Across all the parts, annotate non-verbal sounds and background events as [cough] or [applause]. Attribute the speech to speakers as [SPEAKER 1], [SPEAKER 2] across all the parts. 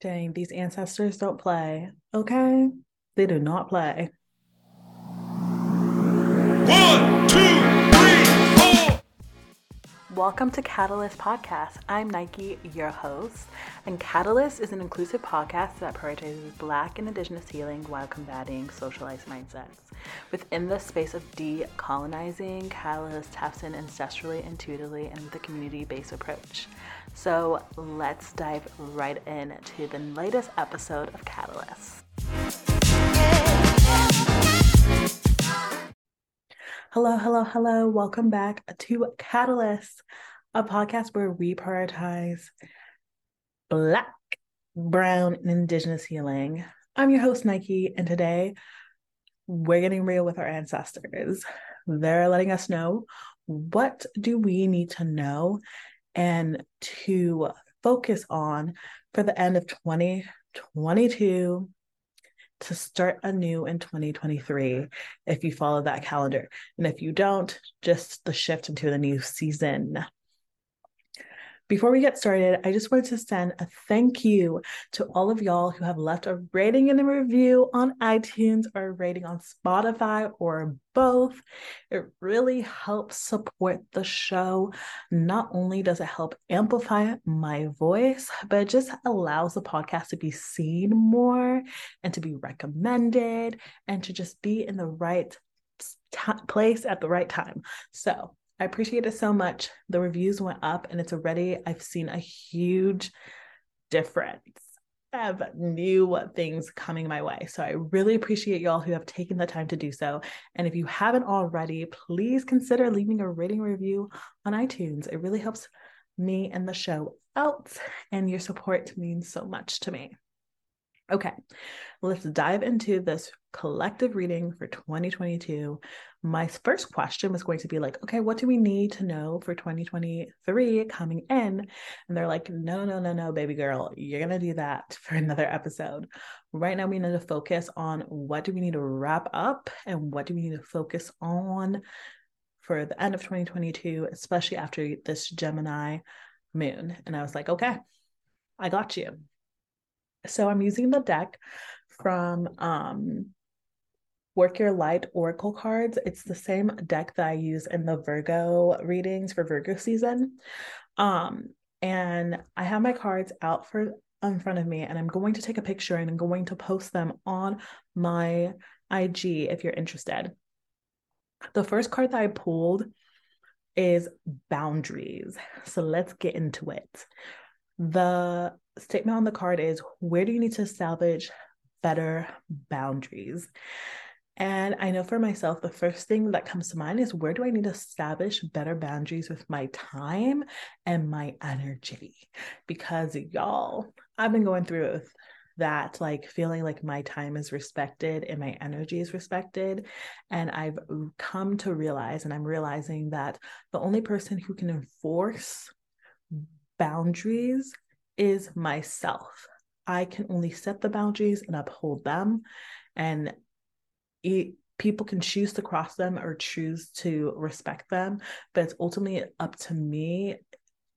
[SPEAKER 1] Dang, these ancestors don't play. Okay? They do not play.
[SPEAKER 2] One,
[SPEAKER 1] Welcome to Catalyst Podcast. I'm Nike, your host, and Catalyst is an inclusive podcast that prioritizes Black and Indigenous healing while combating socialized mindsets. Within the space of decolonizing, Catalyst taps in ancestrally, intuitively, and with a community based approach. So let's dive right into the latest episode of Catalyst. Hello, hello, hello. Welcome back to Catalyst, a podcast where we prioritize Black, Brown, and Indigenous healing. I'm your host, Nike, and today we're getting real with our ancestors. They're letting us know what do we need to know and to focus on for the end of 2022 to start anew in 2023 if you follow that calendar. And if you don't, just the shift into the new season. Before we get started, I just wanted to send a thank you to all of y'all who have left a rating and a review on iTunes or a rating on Spotify or both. It really helps support the show. Not only does it help amplify my voice, but it just allows the podcast to be seen more and to be recommended and to just be in the right t- place at the right time. So, I appreciate it so much. The reviews went up and it's already, I've seen a huge difference of new things coming my way. So I really appreciate y'all who have taken the time to do so. And if you haven't already, please consider leaving a rating review on iTunes. It really helps me and the show out, and your support means so much to me. Okay, let's dive into this collective reading for 2022. My first question was going to be like, okay, what do we need to know for 2023 coming in? And they're like, no, no, no, no, baby girl, you're going to do that [laughs] for another episode. Right now, we need to focus on what do we need to wrap up and what do we need to focus on for the end of 2022, especially after this Gemini moon. And I was like, okay, I got you. So I'm using the deck from um, Work Your Light Oracle cards. It's the same deck that I use in the Virgo readings for Virgo season. Um, and I have my cards out for in front of me, and I'm going to take a picture and I'm going to post them on my IG if you're interested. The first card that I pulled is boundaries. So let's get into it. The statement on the card is where do you need to salvage better boundaries? And I know for myself, the first thing that comes to mind is where do I need to establish better boundaries with my time and my energy? Because y'all, I've been going through that, like feeling like my time is respected and my energy is respected. And I've come to realize, and I'm realizing that the only person who can enforce boundaries is myself. I can only set the boundaries and uphold them. And it, people can choose to cross them or choose to respect them, but it's ultimately up to me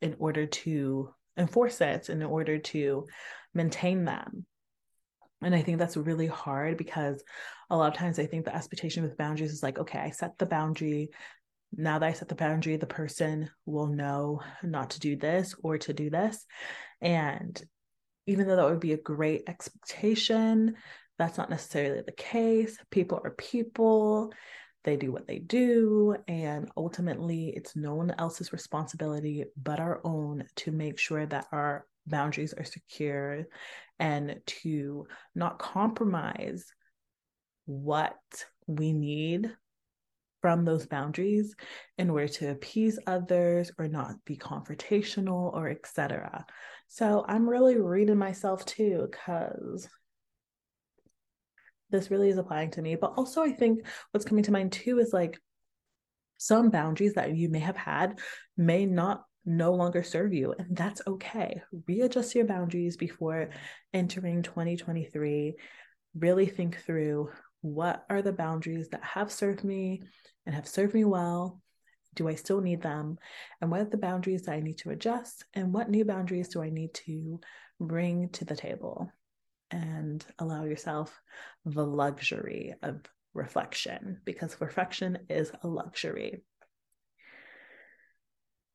[SPEAKER 1] in order to enforce it, in order to maintain them. And I think that's really hard because a lot of times I think the expectation with boundaries is like, okay, I set the boundary. Now that I set the boundary, the person will know not to do this or to do this. And even though that would be a great expectation, that's not necessarily the case. People are people, they do what they do. And ultimately, it's no one else's responsibility but our own to make sure that our boundaries are secure and to not compromise what we need from those boundaries in order to appease others or not be confrontational or etc. So I'm really reading myself too because this really is applying to me. But also, I think what's coming to mind too is like some boundaries that you may have had may not no longer serve you, and that's okay. Readjust your boundaries before entering 2023. Really think through what are the boundaries that have served me and have served me well. Do I still need them? And what are the boundaries that I need to adjust? And what new boundaries do I need to bring to the table and allow yourself the luxury of reflection because reflection is a luxury.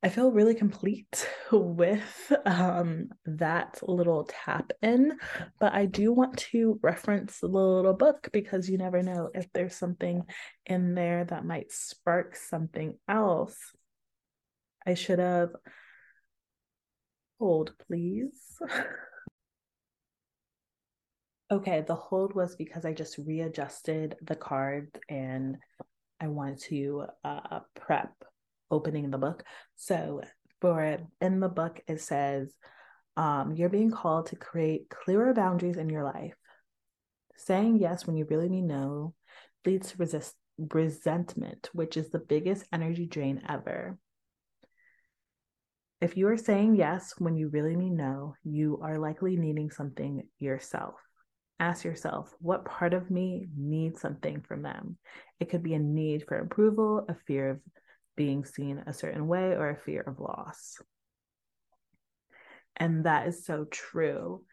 [SPEAKER 1] I feel really complete [laughs] with um, that little tap in, but I do want to reference the little book because you never know if there's something in there that might spark something else. I should have. Hold, please. okay, the hold was because I just readjusted the cards and I wanted to uh, prep opening the book. So for in the book, it says, um, you're being called to create clearer boundaries in your life. Saying yes when you really mean no leads to resist resentment, which is the biggest energy drain ever. If you are saying yes when you really mean no, you are likely needing something yourself. Ask yourself, what part of me needs something from them? It could be a need for approval, a fear of being seen a certain way or a fear of loss. And that is so true.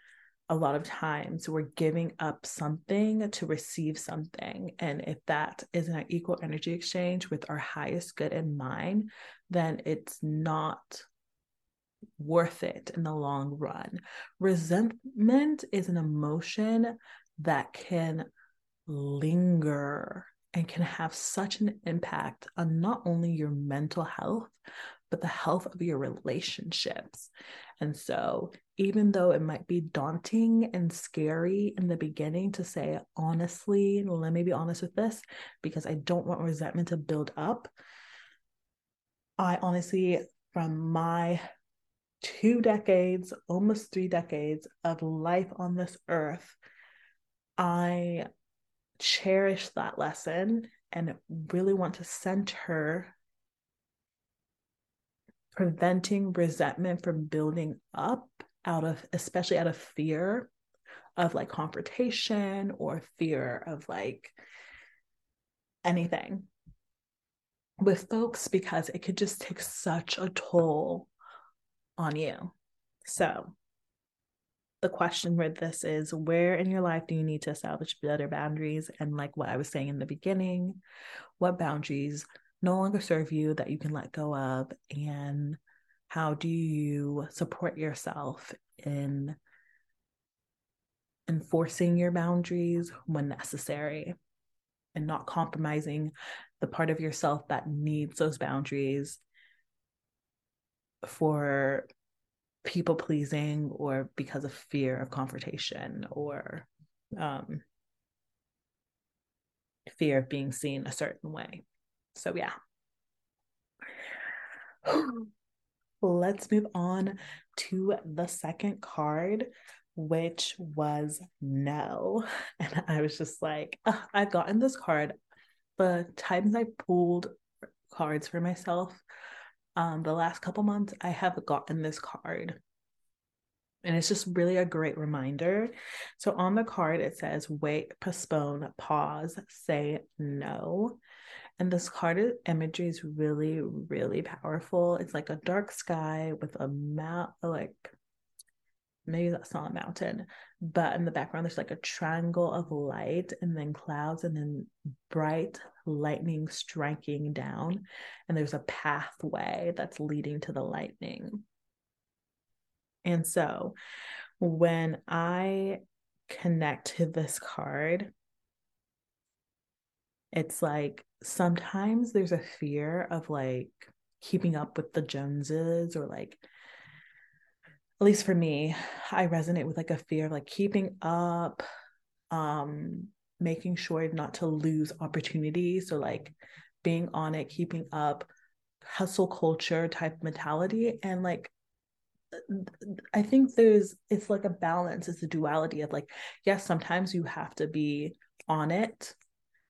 [SPEAKER 1] A lot of times we're giving up something to receive something. And if that is an equal energy exchange with our highest good in mind, then it's not worth it in the long run. Resentment is an emotion that can linger and can have such an impact on not only your mental health, but the health of your relationships. And so, even though it might be daunting and scary in the beginning to say, honestly, let me be honest with this, because I don't want resentment to build up. I honestly, from my two decades, almost three decades of life on this earth, I cherish that lesson and really want to center preventing resentment from building up out of especially out of fear of like confrontation or fear of like anything with folks because it could just take such a toll on you. So the question with this is where in your life do you need to establish better boundaries? And like what I was saying in the beginning, what boundaries no longer serve you that you can let go of? And how do you support yourself in enforcing your boundaries when necessary and not compromising the part of yourself that needs those boundaries for people pleasing or because of fear of confrontation or um, fear of being seen a certain way. So, yeah. [sighs] Let's move on to the second card, which was no. [laughs] And I was just like, I've gotten this card. The times I pulled cards for myself, um, the last couple months, I have gotten this card. And it's just really a great reminder. So on the card, it says wait, postpone, pause, say no. And this card imagery is really, really powerful. It's like a dark sky with a mount, like maybe that's not a mountain, but in the background, there's like a triangle of light and then clouds and then bright lightning striking down. And there's a pathway that's leading to the lightning. And so when I connect to this card, it's like sometimes there's a fear of like keeping up with the Joneses or like at least for me, I resonate with like a fear of like keeping up, um, making sure not to lose opportunities. So like being on it, keeping up, hustle culture type mentality. And like I think there's it's like a balance, it's a duality of like, yes, sometimes you have to be on it,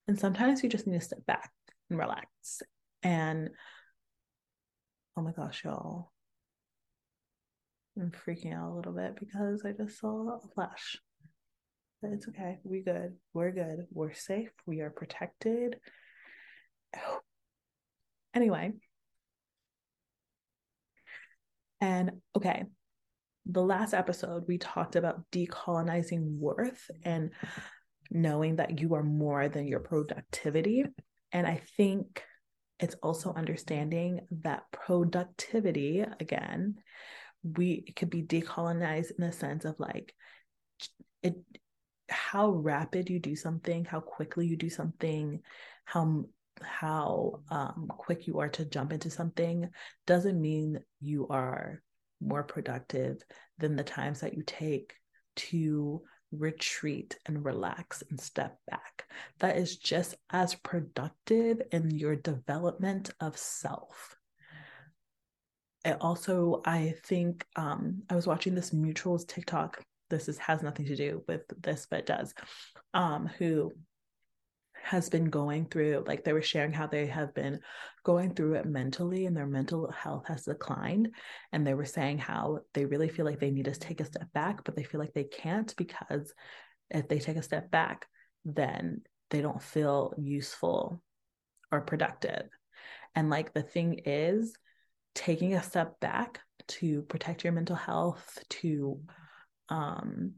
[SPEAKER 1] and sometimes you just need to step back and relax. And oh my gosh, y'all. I'm freaking out a little bit because I just saw a flash. But it's okay. We good. We're good. We're safe. We are protected. Oh. Anyway. And okay. the last episode, we talked about decolonizing worth and knowing that you are more than your productivity. And I think it's also understanding that productivity, again, we it could be decolonized in the sense of like it how rapid you do something, how quickly you do something, how how um, quick you are to jump into something doesn't mean you are more productive than the times that you take to retreat and relax and step back. That is just as productive in your development of self. Also, I think um, I was watching this mutuals TikTok. This is has nothing to do with this, but does. Um, who has been going through like they were sharing how they have been going through it mentally and their mental health has declined and they were saying how they really feel like they need to take a step back but they feel like they can't because if they take a step back then they don't feel useful or productive and like the thing is taking a step back to protect your mental health to um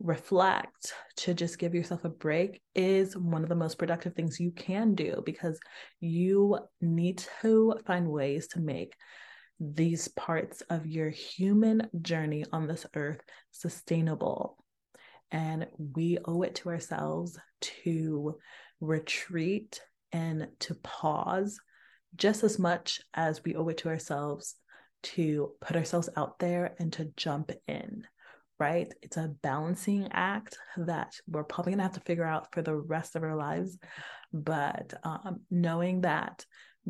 [SPEAKER 1] reflect, to just give yourself a break is one of the most productive things you can do because you need to find ways to make these parts of your human journey on this earth sustainable. And we owe it to ourselves to retreat and to pause just as much as we owe it to ourselves to put ourselves out there and to jump in right? It's a balancing act that we're probably going to have to figure out for the rest of our lives. But um, knowing that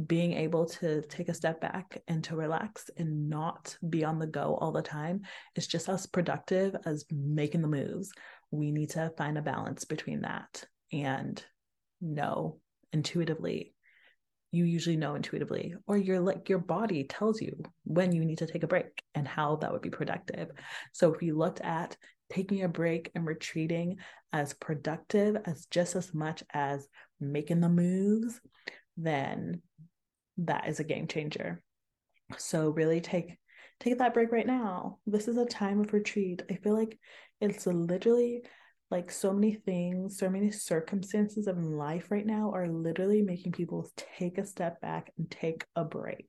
[SPEAKER 1] being able to take a step back and to relax and not be on the go all the time is just as productive as making the moves. We need to find a balance between that and know intuitively you usually know intuitively or your like your body tells you when you need to take a break and how that would be productive. So if you looked at taking a break and retreating as productive as just as much as making the moves then that is a game changer. So really take take that break right now. This is a time of retreat. I feel like it's literally like so many things, so many circumstances of life right now are literally making people take a step back and take a break.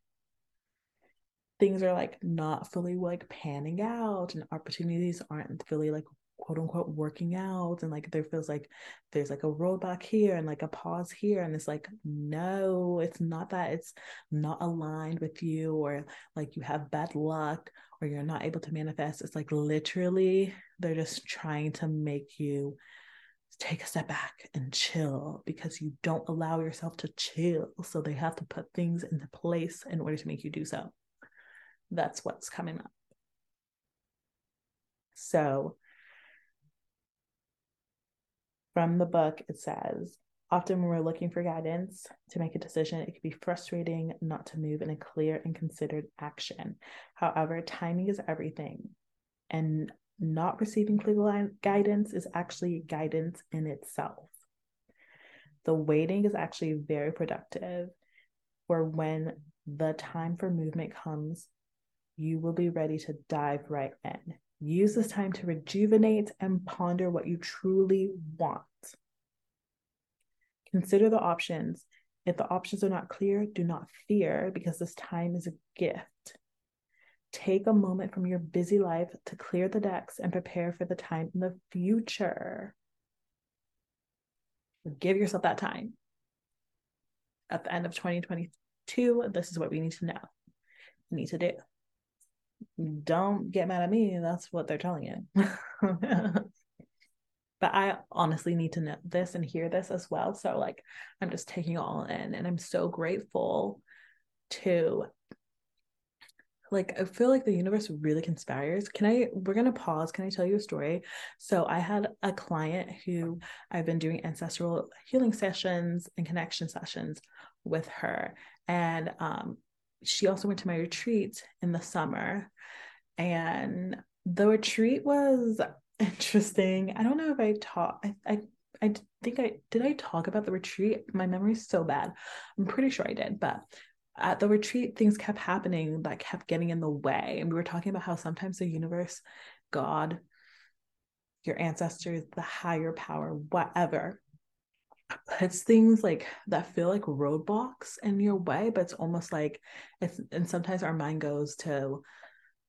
[SPEAKER 1] Things are like not fully like panning out and opportunities aren't fully like quote unquote working out and like there feels like there's like a roadblock here and like a pause here and it's like no it's not that it's not aligned with you or like you have bad luck or you're not able to manifest. It's like literally they're just trying to make you take a step back and chill because you don't allow yourself to chill. So they have to put things into place in order to make you do so. That's what's coming up. So from the book, it says, Often, when we're looking for guidance to make a decision, it can be frustrating not to move in a clear and considered action. However, timing is everything, and not receiving clear guidance is actually guidance in itself. The waiting is actually very productive, for when the time for movement comes, you will be ready to dive right in. Use this time to rejuvenate and ponder what you truly want. Consider the options. If the options are not clear, do not fear because this time is a gift. Take a moment from your busy life to clear the decks and prepare for the time in the future. Give yourself that time. At the end of 2022, this is what we need to know, we need to do don't get mad at me. That's what they're telling you. [laughs] but I honestly need to know this and hear this as well. So, like, I'm just taking it all in, and I'm so grateful to like I feel like the universe really conspires. Can I we're going to pause. Can I tell you a story? So I had a client who I've been doing ancestral healing sessions and connection sessions with her and um she also went to my retreat in the summer. And the retreat was [laughs] interesting. I don't know if i taught I, I i think i did i talk about the retreat? My memory is so bad. I'm pretty sure i did but at the retreat, things kept happening that kept getting in the way. And we were talking about how sometimes the universe, God, your ancestors, the higher power, whatever, puts things like that feel like roadblocks in your way, but it's almost like it's and sometimes our mind goes to,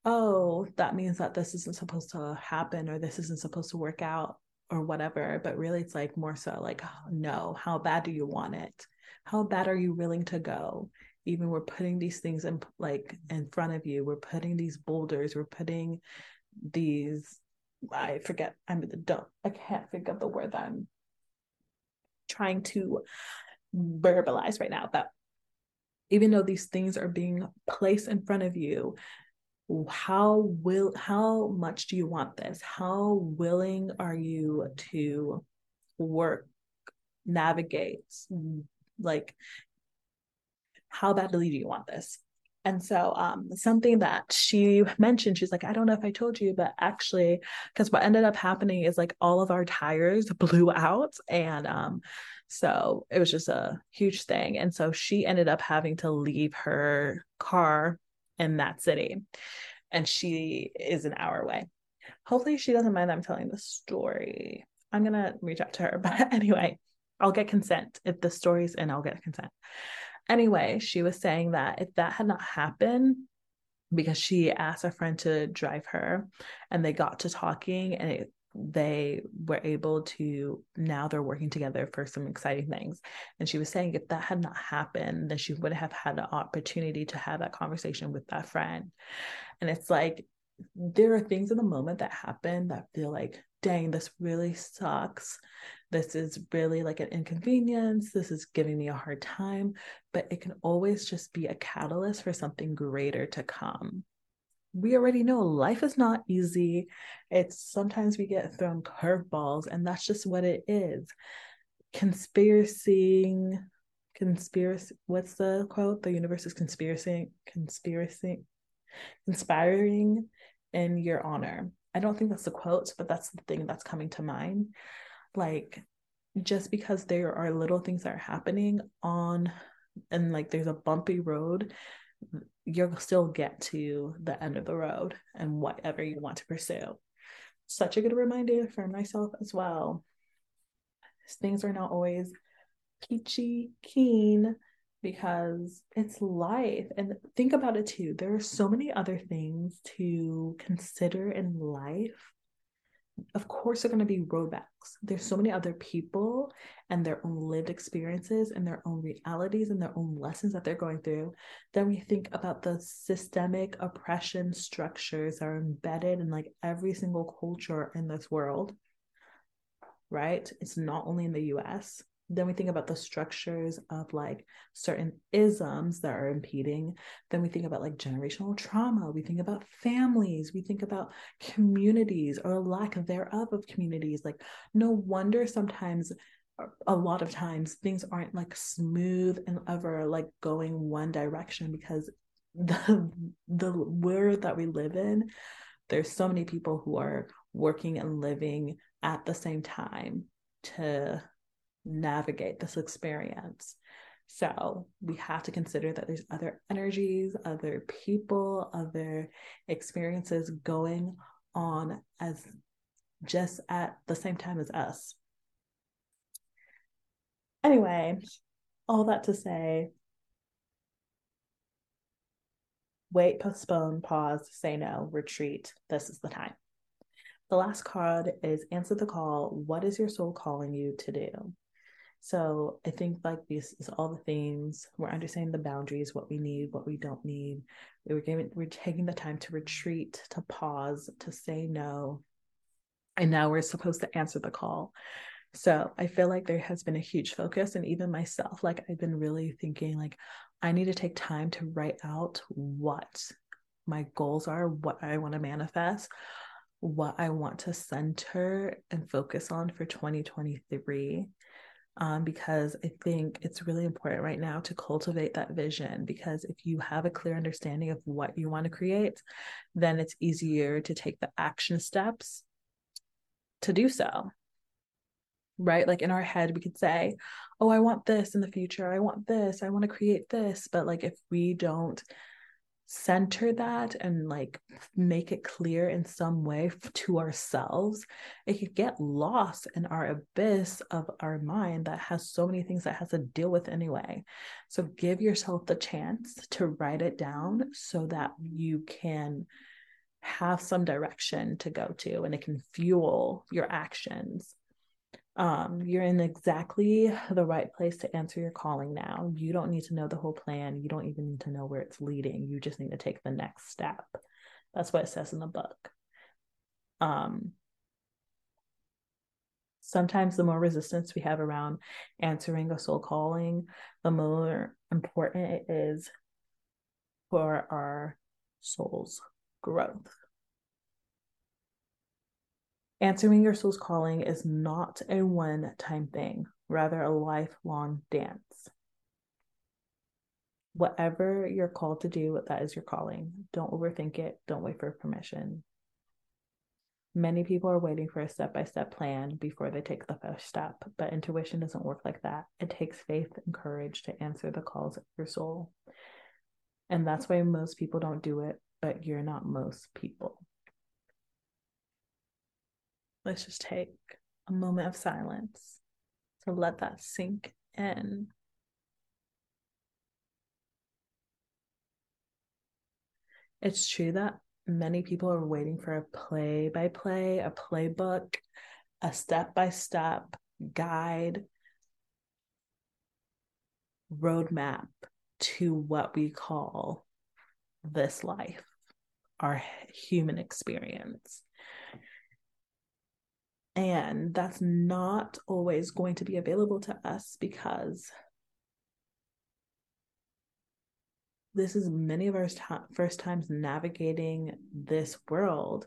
[SPEAKER 1] oh, that means that this isn't supposed to happen or this isn't supposed to work out or whatever. But really it's like more so like, oh, no, how bad do you want it? How bad are you willing to go? Even we're putting these things in like in front of you, we're putting these boulders, we're putting these I forget. I'm the don't. I can't think of the word that I'm trying to verbalize right now. But even though these things are being placed in front of you, how will how much do you want this? How willing are you to work, navigate, like how badly do you want this? And so, um, something that she mentioned, she's like, I don't know if I told you, but actually, because what ended up happening is like all of our tires [laughs] blew out. And um, so it was just a huge thing. And so she ended up having to leave her car in that city. And she is an hour away. Hopefully, she doesn't mind that I'm telling the story. I'm going to reach out to her. [laughs] But anyway, I'll get consent. If the story's in, I'll get consent anyway, she was saying that if that had not happened, because she asked a friend to drive her and they got to talking and it, they were able to now they're working together for some exciting things. And she was saying if that had not happened then she would have had the opportunity to have that conversation with that friend. And it's like there are things in the moment that happen that feel like dang this really sucks this is really like an inconvenience. This is giving me a hard time, but it can always just be a catalyst for something greater to come. We already know life is not easy. It's sometimes we get thrown curveballs, and that's just what it is. Conspiracy, conspiracy. What's the quote? The universe is conspiracy, conspiracy, conspiring in your honor. I don't think that's the quote, but that's the thing that's coming to mind. Like just because there are little things that are happening on and like there's a bumpy road you'll still get to the end of the road and whatever you want to pursue. Such a good reminder for myself as well. Things are not always peachy keen because it's life. And think about it too there are so many other things to consider in life. Of course there are going to be roadblocks. There's so many other people and their own lived experiences and their own realities and their own lessons that they're going through. Then we think about the systemic oppression structures that are embedded in like every single culture in this world right? It's not only in the us then we think about the structures of like certain isms that are impeding. Then we think about like generational trauma. We think about families. We think about communities or lack thereof of communities. Like no wonder sometimes a lot of times things aren't like smooth and ever like going one direction because the the world that we live in there's so many people who are working and living at the same time to navigate this experience. So we have to consider that there's other energies, other people, other experiences going on as just at the same time as us. Anyway, all that to say, wait, postpone, pause, say no, retreat. This is the time. The last card is answer the call. What is your soul calling you to do? So I think like this is all the things we're understanding the boundaries, what we need, what we don't need. We're giving, we're taking the time to retreat, to pause, to say no, and now we're supposed to answer the call. So I feel like there has been a huge focus, and even myself, like I've been really thinking, like I need to take time to write out what my goals are, what I want to manifest, what I want to center and focus on for 2023 um, because I think it's really important right now to cultivate that vision. Because if you have a clear understanding of what you want to create, then it's easier to take the action steps to do so. right? Like in our head, we could say, Oh, I want this in the future. I want this. I want to create this. But like if we don't center that and like make it clear in some way to ourselves, it could get lost in our abyss of our mind that has so many things that has to deal with anyway. So give yourself the chance to write it down so that you can have some direction to go to and it can fuel your actions um, you're in exactly the right place to answer your calling now. You don't need to know the whole plan. You don't even need to know where it's leading. You just need to take the next step. That's what it says in the book. Um, sometimes the more resistance we have around answering a soul calling, the more important it is for our soul's growth. Answering your soul's calling is not a one time thing, rather, a lifelong dance. Whatever you're called to do, that is your calling. Don't overthink it. Don't wait for permission. Many people are waiting for a step by step plan before they take the first step, but intuition doesn't work like that. It takes faith and courage to answer the calls of your soul. And that's why most people don't do it, but you're not most people let's just take a moment of silence to let that sink in. It's true that many people are waiting for a play by play, a playbook, a step by step guide, roadmap to what we call this life, our human experience. And that's not always going to be available to us because this is many of our first times navigating this world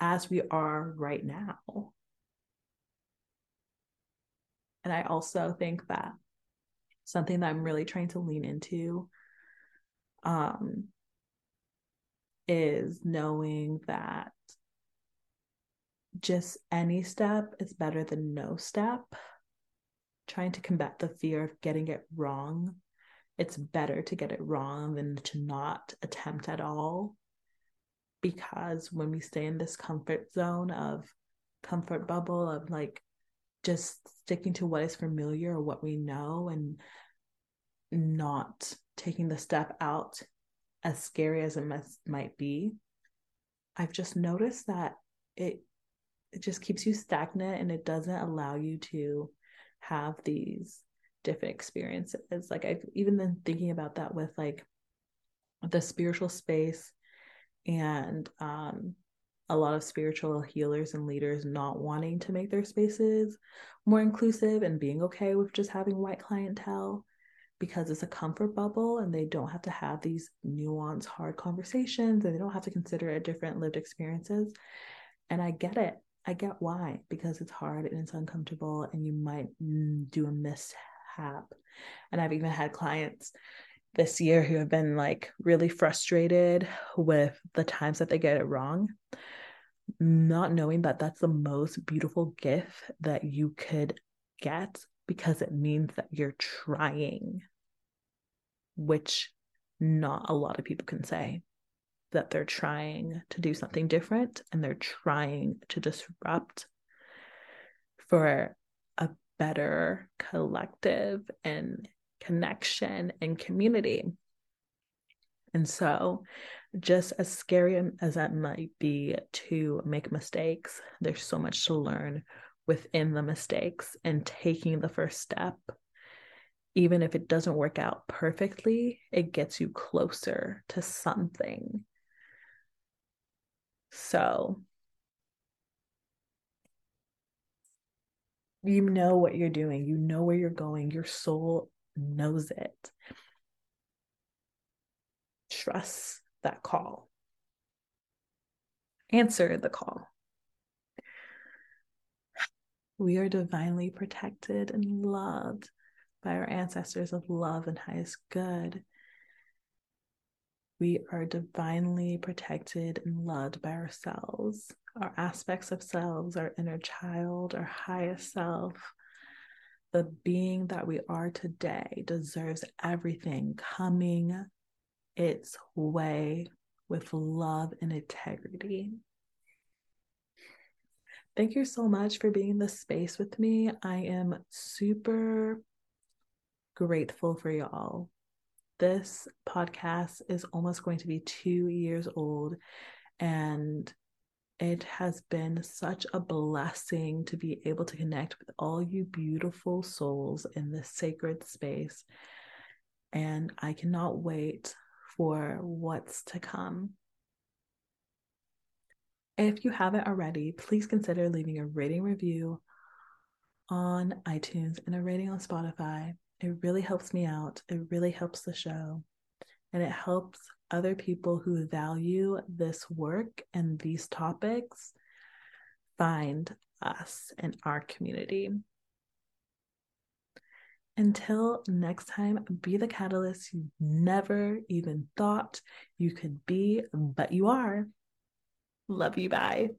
[SPEAKER 1] as we are right now. And I also think that something that I'm really trying to lean into um, is knowing that just any step is better than no step. Trying to combat the fear of getting it wrong. It's better to get it wrong than to not attempt at all. Because when we stay in this comfort zone of comfort bubble of like just sticking to what is familiar or what we know and not taking the step out as scary as it must, might be, I've just noticed that it it just keeps you stagnant and it doesn't allow you to have these different experiences. Like i've even been thinking about that with like the spiritual space and um a lot of spiritual healers and leaders not wanting to make their spaces more inclusive and being okay with just having white clientele because it's a comfort bubble and they don't have to have these nuanced hard conversations and they don't have to consider different lived experiences. And i get it I get why, because it's hard and it's uncomfortable and you might mm, do a mishap. And I've even had clients this year who have been like really frustrated with the times that they get it wrong, not knowing that that's the most beautiful gift that you could get because it means that you're trying, which not a lot of people can say that they're trying to do something different and they're trying to disrupt for a better collective and connection and community. And so, just as scary as that might be to make mistakes, there's so much to learn within the mistakes and taking the first step. Even if it doesn't work out perfectly, it gets you closer to something so you know what you're doing, you know where you're going, your soul knows it. Trust that call. Answer the call. We are divinely protected and loved by our ancestors of love and highest good. We are divinely protected and loved by ourselves, our aspects of selves, our inner child, our highest self. The being that we are today deserves everything coming its way with love and integrity. Thank you so much for being in this space with me. I am super grateful for y'all. This podcast is almost going to be two years old, and it has been such a blessing to be able to connect with all you beautiful souls in this sacred space. And I cannot wait for what's to come. If you haven't already, please consider leaving a rating review on iTunes and a rating on Spotify. It really helps me out. It really helps the show. And it helps other people who value this work and these topics find us in our community. Until next time, be the catalyst you never even thought you could be, but you are. Love you. Bye.